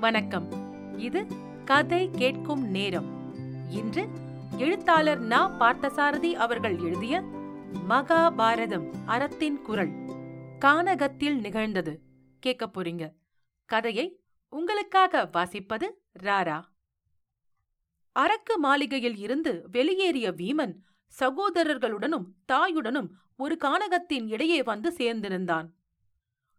வணக்கம். இது கதை கேட்கும் நேரம். இன்று எழுத்தாளர் நா. பார்த்தசாரதி அவர்கள் எழுதிய மகாபாரதம் அறத்தின் குரல். கானகத்தில் நிகழ்ந்தது. கேட்க போறீங்க. கதையை உங்களுக்காக வாசிப்பது ராரா. அரக்கு மாளிகையில் இருந்து வெளியேறிய வீமன் சகோதரர்களுடனும் தாயுடனும் ஒரு கானகத்தின் இடையே வந்து சேர்ந்திருந்தான்.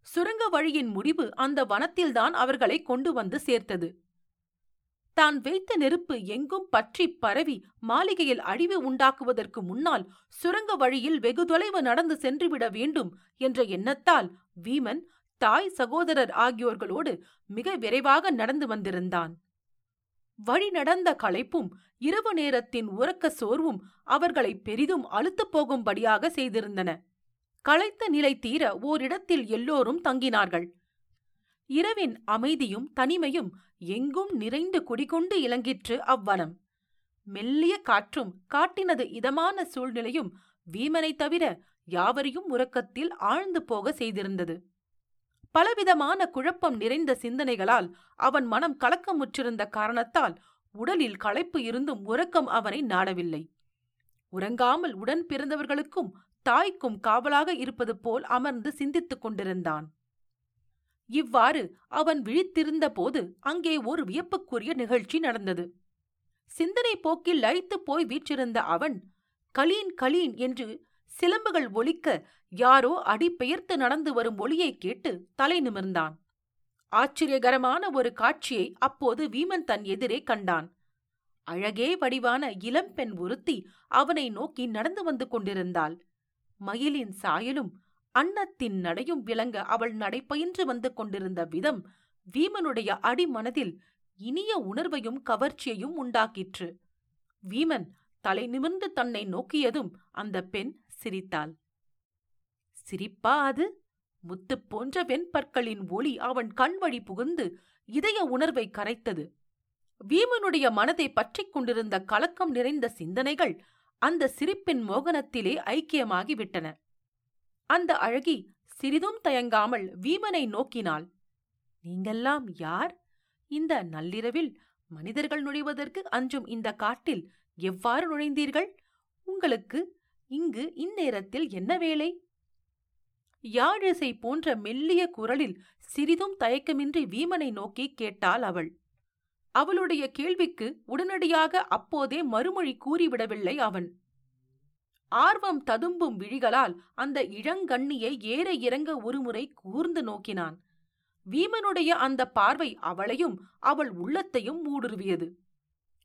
சுரங்க வழியின் முடிவு அந்த வனத்தில்தான் அவர்களை கொண்டு வந்து சேர்த்தது. தான் வைத்த நெருப்பு எங்கும் பற்றி பரவி மாளிகையில் அழிவு உண்டாக்குவதற்கு முன்னால் சுரங்க வழியில் வெகு தொலைவு நடந்து சென்றுவிட வேண்டும் என்ற எண்ணத்தால் வீமன் தாய் சகோதரர் ஆகியோர்களோடு மிக விரைவாக நடந்து வந்திருந்தான். வழி நடந்த களைப்பும் இரவு நேரத்தின் உறக்க சோர்வும் அவர்களை பெரிதும் அழுத்துப் போகும்படியாக செய்திருந்தன. களைத்த நிலை தீர ஓரிடத்தில் எல்லோரும் தங்கினார்கள். இரவின் அமைதியும் தனிமையும் எங்கும் நிறைந்து குடிகொண்டு இலங்கிற்று அவ்வனம். மெல்லிய காற்றும் காட்டினது இதமான சூழ்நிலையும் வீமனைத் தவிர யாவரையும் உறக்கத்தில் ஆழ்ந்து போக செய்திருந்தது. பலவிதமான குழப்பம் நிறைந்த சிந்தனைகளால் அவன் மனம் கலக்கமுற்றிருந்த காரணத்தால் உடலில் களைப்பு இருந்தும் உறக்கம் அவனை நாடவில்லை. உறங்காமல் உடன் பிறந்தவர்களுக்கும் தாய்க்கும் காவலாக இருப்பது போல் அமர்ந்து சிந்தித்துக் கொண்டிருந்தான். இவ்வாறு அவன் விழித்திருந்த போது அங்கே ஒரு வியப்புக்குரிய நிகழ்ச்சி நடந்தது. சிந்தனை போக்கில் லயித்துப் போய் வீற்றிருந்த அவன் கலீன் கலீன் என்று சிலம்புகள் ஒலிக்க யாரோ அடிபெயர்த்து நடந்து வரும் ஒளியைக் கேட்டு தலை நிமிர்ந்தான். ஆச்சரியகரமான ஒரு காட்சியை அப்போது வீமன் தன் எதிரே கண்டான். அழகே வடிவான இளம்பெண் ஒருத்தி அவனை நோக்கி நடந்து வந்து கொண்டிருந்தாள். மயிலின் சாயலும் அன்னத்தின் நடையும் விளங்க அவள் நடைபயின்று வந்து கொண்டிருந்த விதம் வீமனுடைய அடிமனதில் இனிய உணர்வையும் கவர்ச்சியையும் உண்டாக்கிற்று. வீமன் தலை நிமிர்ந்து தன்னை நோக்கியதும் அந்த பெண் சிரித்தாள். சிரிப்பா அது? முத்து போன்ற வெண்பற்களின் ஒளி அவன் கண் வழி புகுந்து இதய உணர்வை கரைத்தது. வீமனுடைய மனதை பற்றிக் கொண்டிருந்த கலக்கம் நிறைந்த சிந்தனைகள் அந்த சிரிப்பின் மோகனத்திலே ஐக்கியமாகிவிட்டன. அந்த அழகி சிறிதும் தயங்காமல் வீமனை நோக்கினாள். நீங்கெல்லாம் யார்? இந்த நள்ளிரவில் மனிதர்கள் நுழைவதற்கு அஞ்சும் இந்த காட்டில் எவ்வாறு நுழைந்தீர்கள்? உங்களுக்கு இங்கு இந்நேரத்தில் என்ன வேலை? யாழிசை போன்ற மெல்லிய குரலில் சிறிதும் தயக்கமின்றி வீமனை நோக்கி கேட்டாள் அவள். அவளுடைய கேள்விக்கு உடனடியாக அப்போதே மறுமொழி கூறிவிடவில்லை அவன். ஆர்வம் ததும்பும் விழிகளால் அந்த இளங்கண்ணியை ஏற இறங்க ஒருமுறை கூர்ந்து நோக்கினான். வீமனுடைய அந்த பார்வை அவளையும் அவள் உள்ளத்தையும் ஊடுருவியது.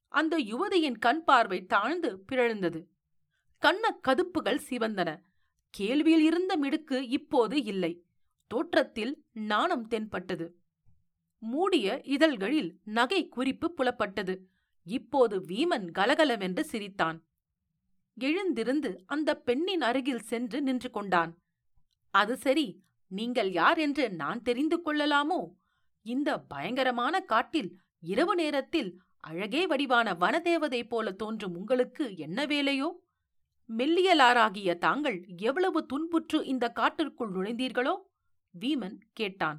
அந்த யுவதியின் கண் பார்வை தாழ்ந்து பிறழ்ந்தது. கண்ண கதுப்புகள் சிவந்தன. கேள்வியில் இருந்த மிடுக்கு இப்போது இல்லை. தோற்றத்தில் நாணம் தென்பட்டது. மூடிய இதழ்களில் நகை குறிப்பு புலப்பட்டது. இப்போது வீமன் கலகலவென்று சிரித்தான். எழுந்திருந்து அந்த பெண்ணின் அருகில் சென்று நின்று கொண்டான். அது சரி நீங்கள் யார் என்று நான் தெரிந்து கொள்ளலாமோ? இந்த பயங்கரமான காட்டில் இரவு நேரத்தில் அழகே வடிவான வனதேவதை போல தோன்றும் உங்களுக்கு என்ன வேலையோ? மெல்லியலாராகிய தாங்கள் எவ்வளவு துன்புற்று இந்த காட்டிற்குள் நுழைந்தீர்களோ? வீமன் கேட்டான்.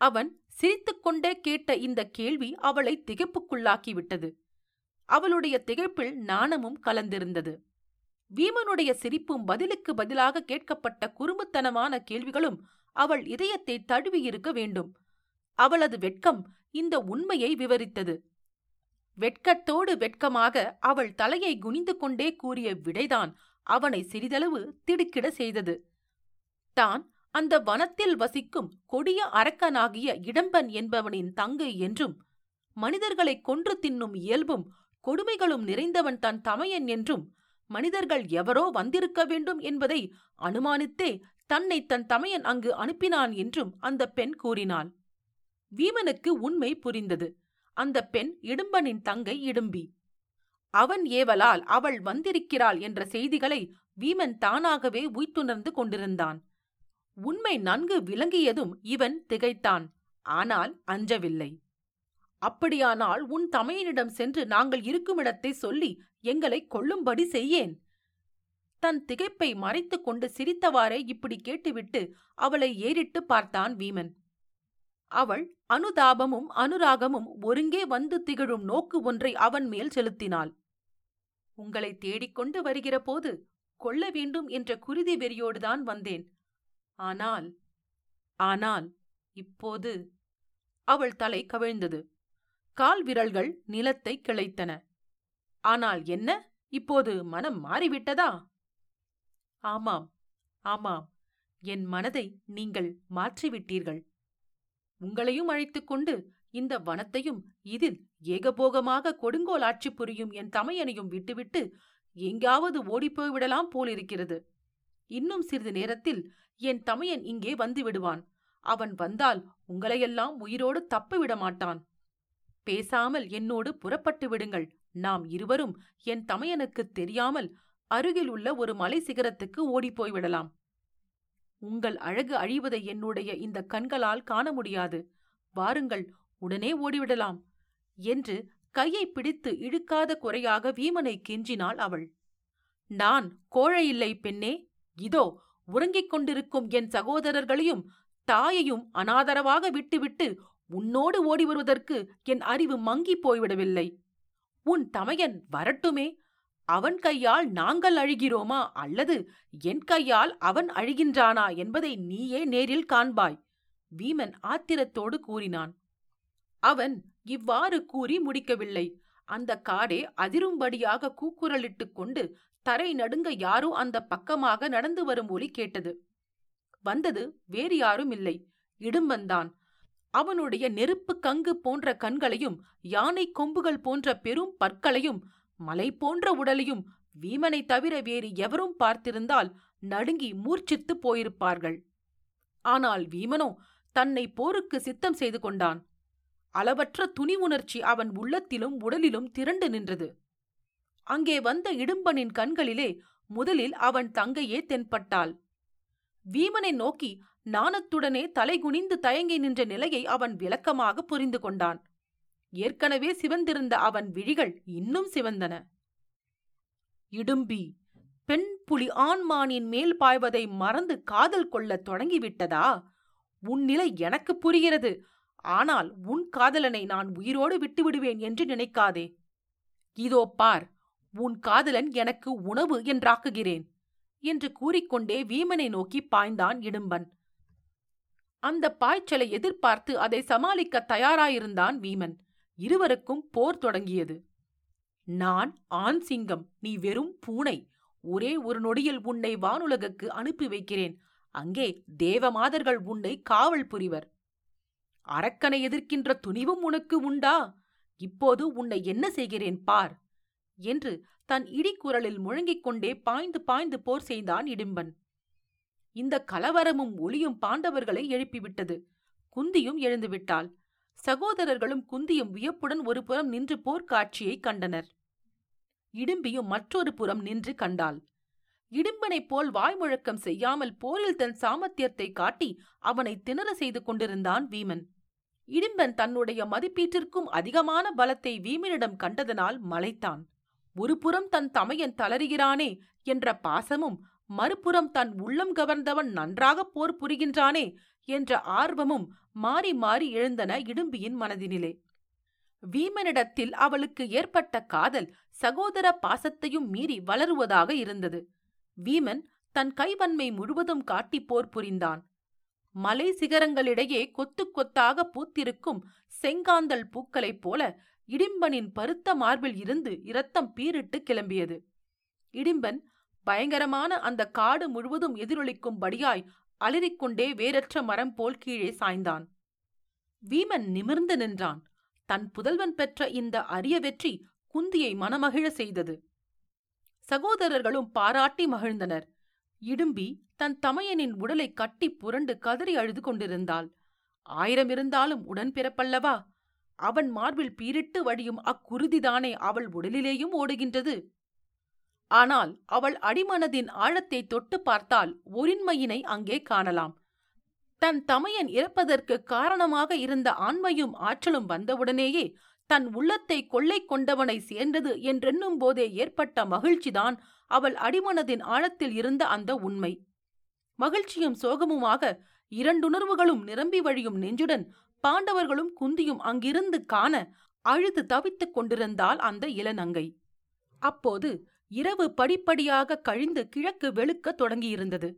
அவன் சிரித்துக்கொண்டே கேட்ட இந்த கேள்வி அவளை திகைப்புக்குள்ளாக்கிவிட்டது. அவளுடைய திகைப்பில் நாணமும் கலந்திருந்தது. வீமனுடைய சிரிப்பும் பதிலுக்கு பதிலாக கேட்கப்பட்ட குறும்புத்தனமான கேள்விகளும் அவள் இதயத்தை தழுவியிருக்க வேண்டும். அவளது வெட்கம் இந்த உண்மையை விவரித்தது. வெட்கத்தோடு வெட்கமாக அவள் தலையை குனிந்து கொண்டே கூறிய விடைதான் அவனை சிறிதளவு திடுக்கிட செய்தது. தான் அந்த வனத்தில் வசிக்கும் கொடிய அரக்கனாகிய இடம்பன் என்பவனின் தங்கை என்றும் மனிதர்களைக் கொன்று தின்னும் இயல்பும் கொடுமைகளும் நிறைந்தவன் தன் தமையன் என்றும் மனிதர்கள் எவரோ வந்திருக்க வேண்டும் என்பதை அனுமானித்தே தன்னை தன் தமையன் அங்கு அனுப்பினான் என்றும் அந்த பெண் கூறினாள். வீமனுக்கு உண்மை புரிந்தது. அந்த பெண் இடும்பனின் தங்கை இடும்பி. அவன் ஏவலால் அவள் வந்திருக்கிறாள் என்ற செய்திகளை வீமன் தானாகவே உய்த்துணர்ந்து கொண்டிருந்தான். உண்மை நன்கு விளங்கியதும் இவன் திகைத்தான். ஆனால் அஞ்சவில்லை. அப்படியானால் உன் தமையனிடம் சென்று நாங்கள் இருக்குமிடத்தை சொல்லி எங்களை கொல்லும்படி செய்யேன் தன் திகைப்பை மறைத்துக் கொண்டு சிரித்தவாறே இப்படி கேட்டுவிட்டு அவளை ஏறிட்டு பார்த்தான் வீமன். அவள் அனுதாபமும் அனுராகமும் ஒருங்கே வந்து திகழும் நோக்கு ஒன்றை அவன் மேல் செலுத்தினாள். உங்களை தேடிக்கொண்டு வருகிற போது கொல்ல வேண்டும் என்ற குருதி வெறியோடுதான் வந்தேன். ஆனால் ஆனால் இப்போது அவள் தலை கவிழ்ந்தது. கால் விரல்கள் நிலத்தை கிளைத்தன. ஆனால் என்ன? இப்போது மனம் மாறிவிட்டதா? ஆமாம் ஆமாம். என் மனதை நீங்கள் மாற்றிவிட்டீர்கள். உங்களையும் அழைத்துக் கொண்டு இந்த வனத்தையும் இதில் ஏகபோகமாக கொடுங்கோல் ஆட்சி புரியும் என் தமையனையும் விட்டுவிட்டு எங்காவது ஓடிப்போய்விடலாம் போலிருக்கிறது. இன்னும் சிறிது நேரத்தில் என் தமையன் இங்கே வந்து விடுவான். அவன் வந்தால் உங்களையெல்லாம் உயிரோடு தப்ப விட மாட்டான். பேசாமல் என்னோடு புறப்பட்டு விடுங்கள். நாம் இருவரும் என் தமையனுக்குத் தெரியாமல் அருகில் உள்ள ஒரு மலை சிகரத்துக்கு ஓடிப்போய் விடலாம். உங்கள் அழகு அழிவதை என்னுடைய இந்த கண்களால் காண முடியாது. வாருங்கள் உடனே ஓடிவிடலாம் என்று கையை பிடித்து இழுக்காத குறையாக வீமனை கெஞ்சினாள் அவள். நான் கோழையில்லை பெண்ணே இதோ உறங்கிக் கொண்டிருக்கும் என் சகோதரர்களையும் தாயையும் அனாதரவாக விட்டுவிட்டு உன்னோடு ஓடி வருவதற்கு என் அறிவு மங்கிப் போய்விடவில்லை. உன் தமையன் வரட்டுமே. அவன் கையால் நாங்கள் அழுகிறோமா அல்லது என் கையால் அவன் அழுகின்றானா என்பதை நீயே நேரில் காண்பாய் வீமன் ஆத்திரத்தோடு கூறினான். அவன் இவ்வாறு கூறி முடிக்கவில்லை. அந்த காடே அதிரும்படியாக கூக்குரலிட்டுக் கொண்டு தரை நடுங்க யாரோ அந்த பக்கமாக நடந்து வரும் ஒலி கேட்டது. வந்தது வேறு யாரும் இல்லை. இடும்பன்தான் அவனுடைய நெருப்பு கங்கு போன்ற கண்களையும் யானை கொம்புகள் போன்ற பெரும் பற்களையும் மலை போன்ற உடலையும் வீமனை தவிர வேறு எவரும் பார்த்திருந்தால் நடுங்கி மூர்ச்சித்துப் போயிருப்பார்கள். ஆனால் வீமனோ தன்னை போருக்கு சித்தம் செய்து கொண்டான். அளவற்ற துணி உணர்ச்சி அவன் உள்ளத்திலும் உடலிலும் திரண்டு நின்றது. அங்கே வந்த இடும்பனின் கண்களிலே முதலில் அவன் தங்கையே தென்பட்டாள். வீமனை நோக்கி நாணத்துடனே தலைகுனிந்து தயங்கி நின்ற நிலையை அவன் விளக்கமாக புரிந்து கொண்டான். ஏற்கனவே சிவந்திருந்த அவன் விழிகள் இன்னும் சிவந்தன. இடும்பி பெண் புலி ஆண்மானின் மேல் பாய்வதை மறந்து காதல் கொள்ளத் தொடங்கிவிட்டதா? உன் நிலை எனக்கு புரிகிறது. ஆனால் உன் காதலனை நான் உயிரோடு விட்டுவிடுவேன் என்று நினைக்காதே. இதோ பார் உன் காதலன் எனக்கு உணவு என்றாக்குகிறேன் என்று கூறிக்கொண்டே வீமனை நோக்கி பாய்ந்தான் இடும்பன். அந்த பாய்ச்சலை எதிர்பார்த்து அதை சமாளிக்க தயாராயிருந்தான் வீமன். இருவருக்கும் போர் தொடங்கியது. நான் ஆண் சிங்கம் நீ வெறும் பூனை ஒரே ஒரு நொடியில் உன்னை வானுலகுக்கு அனுப்பி வைக்கிறேன். அங்கே தேவமாதர்கள் உன்னை காவல் புரிவர். அரக்கனை எதிர்க்கின்ற துணிவும் உனக்கு உண்டா? இப்போது உன்னை என்ன செய்கிறேன் பார்? என்று தன் இடிக்குரலில் முழங்கிக் கொண்டே பாய்ந்து பாய்ந்து போர் செய்தான் இடிம்பன். இந்த கலவரமும் ஒளியும் பாண்டவர்களை எழுப்பிவிட்டது. குந்தியும் எழுந்துவிட்டாள். சகோதரர்களும் குந்தியும் வியப்புடன் ஒரு புறம் நின்று போர்க்காட்சியை கண்டனர். இடும்பியும் மற்றொரு புறம் நின்று கண்டாள். இடும்பனைப் போல் வாய்முழக்கம் செய்யாமல் போரில் தன் சாமர்த்தியத்தை காட்டி அவனை திணற செய்து கொண்டிருந்தான் வீமன். இடிம்பன் தன்னுடைய மதிப்பீட்டிற்கும் அதிகமான பலத்தை வீமனிடம் கண்டதனால் மலைத்தான். ஒருபுறம் தன் தமையன் தளறுகிறானே என்ற பாசமும் மறுபுறம் தன் உள்ளம் கவர்ந்தவன் நன்றாக போர் புரிகின்றானே என்ற ஆர்வமும் மாறி மாறி எழுந்தன இடும்பியின் மனதினிலே. வீமனிடத்தில் அவளுக்கு ஏற்பட்ட காதல் சகோதர பாசத்தையும் மீறி வளருவதாக இருந்தது. வீமன் தன் கைவன்மை முழுவதும் காட்டி போர் புரிந்தான். மலை சிகரங்களிடையே கொத்து கொத்தாக பூத்திருக்கும் செங்காந்தல் பூக்களைப் போல இடிம்பனின் பருத்த மார்பில் இருந்து இரத்தம் பீரிட்டு கிளம்பியது. இடிம்பன் பயங்கரமான அந்த காடு முழுவதும் எதிரொலிக்கும்படியாய் அலறிக்கொண்டே வேறற்ற மரம் போல் கீழே சாய்ந்தான். வீமன் நிமிர்ந்து நின்றான். தன் புதல்வன் பெற்ற இந்த அரிய வெற்றி குந்தியை மனமகிழ செய்தது. சகோதரர்களும் பாராட்டி மகிழ்ந்தனர். இடும்பி தன் தமையனின் உடலை கட்டி புரண்டு கதறி அழுது கொண்டிருந்தாள். ஆயிரம் இருந்தாலும் உடன்பிறப்பல்லவா அவன் மார்பில் பீரிட்டு வடியும் அக்குருதிதானே அவள் உடலிலேயும் ஓடுகின்றது. ஆனால் அவள் அடிமனதின் ஆழத்தை தொட்டு பார்த்தால் ஒரின்மையினை அங்கே காணலாம். தன் தமையன் இறப்பதற்கு காரணமாக இருந்த ஆண்மையும் ஆற்றலும் வந்தவுடனேயே தன் உள்ளத்தை கொள்ளை கொண்டவனை சேர்ந்தது என்றென்னும் போதே ஏற்பட்ட மகிழ்ச்சிதான் அவள் அடிமனதின் ஆழத்தில் இருந்த அந்த உண்மை. மகிழ்ச்சியும் சோகமுமாக இரண்டுணர்வுகளும் நிரம்பி வழியும் நெஞ்சுடன் பாண்டவர்களும் குந்தியும் அங்கிருந்து காண அழுது தவித்துக் கொண்டிருந்தாள் அந்த இளநங்கை. அப்போது இரவு படிப்படியாக கழிந்து கிழக்கு வெளுக்கத் தொடங்கியிருந்தது.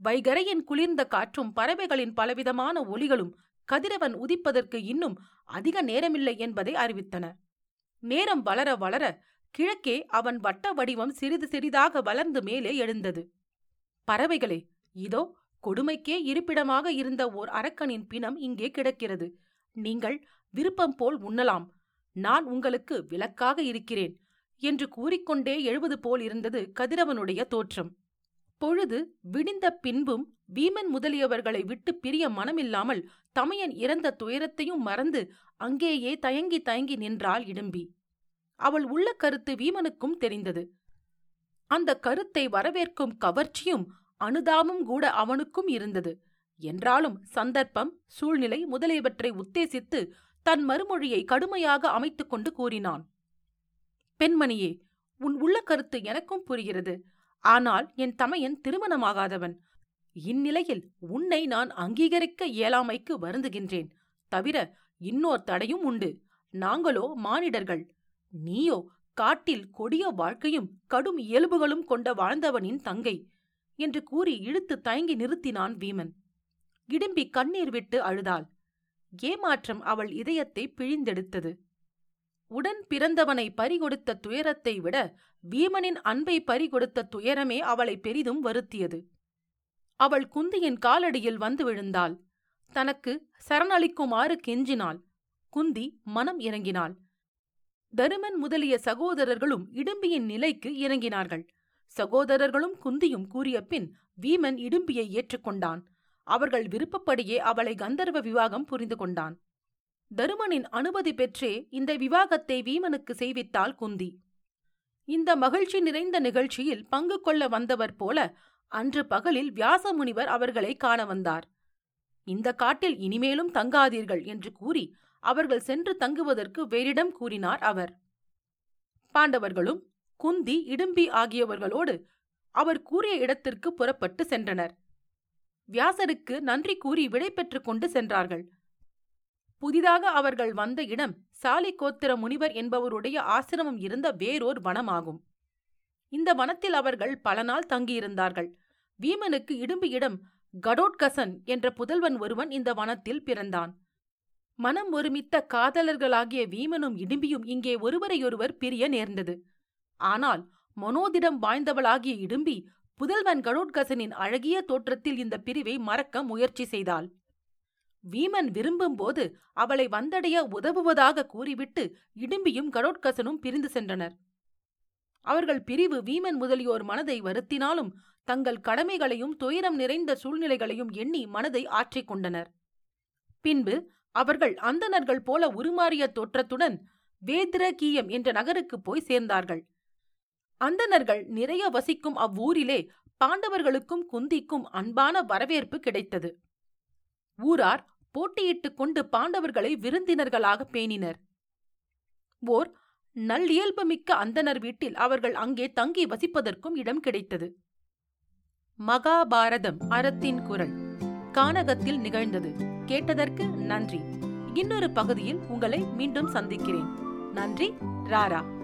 வைகரையின் குளிர்ந்த காற்றும் பறவைகளின் பலவிதமான ஒலிகளும் கதிரவன் உதிப்பதற்கு இன்னும் அதிக நேரமில்லை என்பதை அறிவித்தன. நேரம் வளர வளர கிழக்கே அவன் வட்ட வடிவம் சிறிது சிறிதாக வளர்ந்து மேலே எழுந்தது. பறவைகளே இதோ கொடுமைக்கே இருப்பிடமாக இருந்த ஓர் அரக்கனின் பிணம் இங்கே கிடக்கிறது. நீங்கள் விருப்பம் போல் உண்ணலாம். நான் உங்களுக்கு விலக்காக இருக்கிறேன் என்று கூறிக்கொண்டே எழுவது போல் இருந்தது கதிரவனுடைய தோற்றம். பொழுது விடிந்த பின்பும் வீமன் முதலியவர்களை விட்டு பிரிய மனமில்லாமல் தமையன் இறந்த துயரத்தையும் மறந்து அங்கேயே தயங்கி தயங்கி நின்றாள் இடும்பி. அவள் உள்ள கருத்து வீமனுக்கும் தெரிந்தது. அந்த கருத்தை வரவேற்கும் கவர்ச்சியும் அனுதாபமும் கூட அவனுக்கும் இருந்தது. என்றாலும் சந்தர்ப்பம் சூழ்நிலை முதலியவற்றை உத்தேசித்து தன் மறுமொழியை கடுமையாக அமைத்துக் கொண்டு கூறினான். பெண்மணியே உன் உள்ள கருத்து எனக்கும் புரிகிறது. ஆனால் என் தமையன் திருமணமாகாதவன். இந்நிலையில் உன்னை நான் அங்கீகரிக்க இயலாமைக்கு வருந்துகின்றேன். தவிர இன்னோர் தடையும் உண்டு. நாங்களோ மானிடர்கள். நீயோ காட்டில் கொடிய வாழ்க்கையும் கடும் இயல்புகளும் கொண்ட வாழ்ந்தவனின் தங்கை என்று கூறி இழுத்து தயங்கி நிறுத்தினான் வீமன். இடும்பி கண்ணீர் விட்டு அழுதாள். ஏமாற்றம் அவள் இதயத்தை பிழிந்தெடுத்தது. உடன் பிறந்தவனை பறிகொடுத்த துயரத்தை விட வீமனின் அன்பை பறிகொடுத்த துயரமே அவளை பெரிதும் வருத்தியது. அவள் குந்தியின் காலடியில் வந்து விழுந்தாள். தனக்கு சரணளிக்குமாறு கெஞ்சினாள். குந்தி மனம் இறங்கினாள். தருமன் முதலிய சகோதரர்களும் இடும்பியின் நிலைக்கு இறங்கினார்கள். சகோதரர்களும் குந்தியும் கூறிய பின் வீமன் இடும்பியை ஏற்றுக்கொண்டான். அவர்கள் விருப்பப்படியே அவளை கந்தர்வ விவாகம் புரிந்து கொண்டான். தருமனின் அனுமதி பெற்றே இந்த விவாகத்தை வீமனுக்கு செய்வித்தாள் குந்தி. இந்த மகிழ்ச்சி நிறைந்த நிகழ்ச்சியில் பங்கு கொள்ள வந்தவர் போல அன்று பகலில் வியாசமுனிவர் அவர்களை காண வந்தார். இந்த காட்டில் இனிமேலும் தங்காதீர்கள் என்று கூறி அவர்கள் சென்று தங்குவதற்கு வேறிடம் கூறினார் அவர். பாண்டவர்களும் குந்தி இடும்பி ஆகியவர்களோடு அவர் கூறிய இடத்திற்கு புறப்பட்டு சென்றனர். வியாசருக்கு நன்றி கூறி விடை பெற்றுக் கொண்டு சென்றார்கள். புதிதாக அவர்கள் வந்த இடம் சாலிகோத்திர முனிவர் என்பவருடைய ஆசிரமம் இருந்த வேறோர் வனமாகும். இந்த வனத்தில் அவர்கள் பல நாள் தங்கியிருந்தார்கள். வீமனுக்கு இடும்பு இடம் கடோட்கசன் என்ற புதல்வன் ஒருவன் இந்த வனத்தில் பிறந்தான். மனம் ஒருமித்த காதலர்களாகிய வீமனும் இடும்பியும் இங்கே ஒருவரையொருவர் பிரிய நேர்ந்தது. ஆனால் மனோதிடம் வாய்ந்தவளாகிய இடும்பி புதல்வன் கடோட்கசனின் அழகிய தோற்றத்தில் இந்த பிரிவை மறக்க முயற்சி செய்தாள். வீமன் விரும்பும்போது அவளை வந்தடைய உதவுவதாக கூறிவிட்டு இடும்பியும் கடோட்கசனும் பிரிந்து சென்றனர். அவர்கள் பிரிவு வீமன் முதலியோர் மனதை வருத்தினாலும் தங்கள் கடமைகளையும் துயரம் நிறைந்த சூழ்நிலைகளையும் எண்ணி மனதை ஆற்றிக்கொண்டனர் பின்பு அவர்கள் அந்தணர்கள் போல உருமாறிய தோற்றத்துடன் வேத்ரகீயம் என்ற நகருக்கு போய் சேர்ந்தார்கள். அந்தணர்கள் நிறைய வசிக்கும் அவ்வூரிலே பாண்டவர்களுக்கும் குந்திக்கும் அன்பான வரவேற்பு கிடைத்தது. ஊரார் போட்டியிட்டுக் கொண்டு பாண்டவர்களை விருந்தினர்களாக பேணினர். ஓர் நல்லியல்பு மிக்க அந்தனர் வீட்டில் அவர்கள் அங்கே தங்கி வசிப்பதற்கும் இடம் கிடைத்தது. மகாபாரதம் அறத்தின் குரல். கானகத்தில் நிகழ்ந்தது. கேட்டதற்கு நன்றி. இன்னொரு பகுதியில் உங்களை மீண்டும் சந்திக்கிறேன். நன்றி ராரா.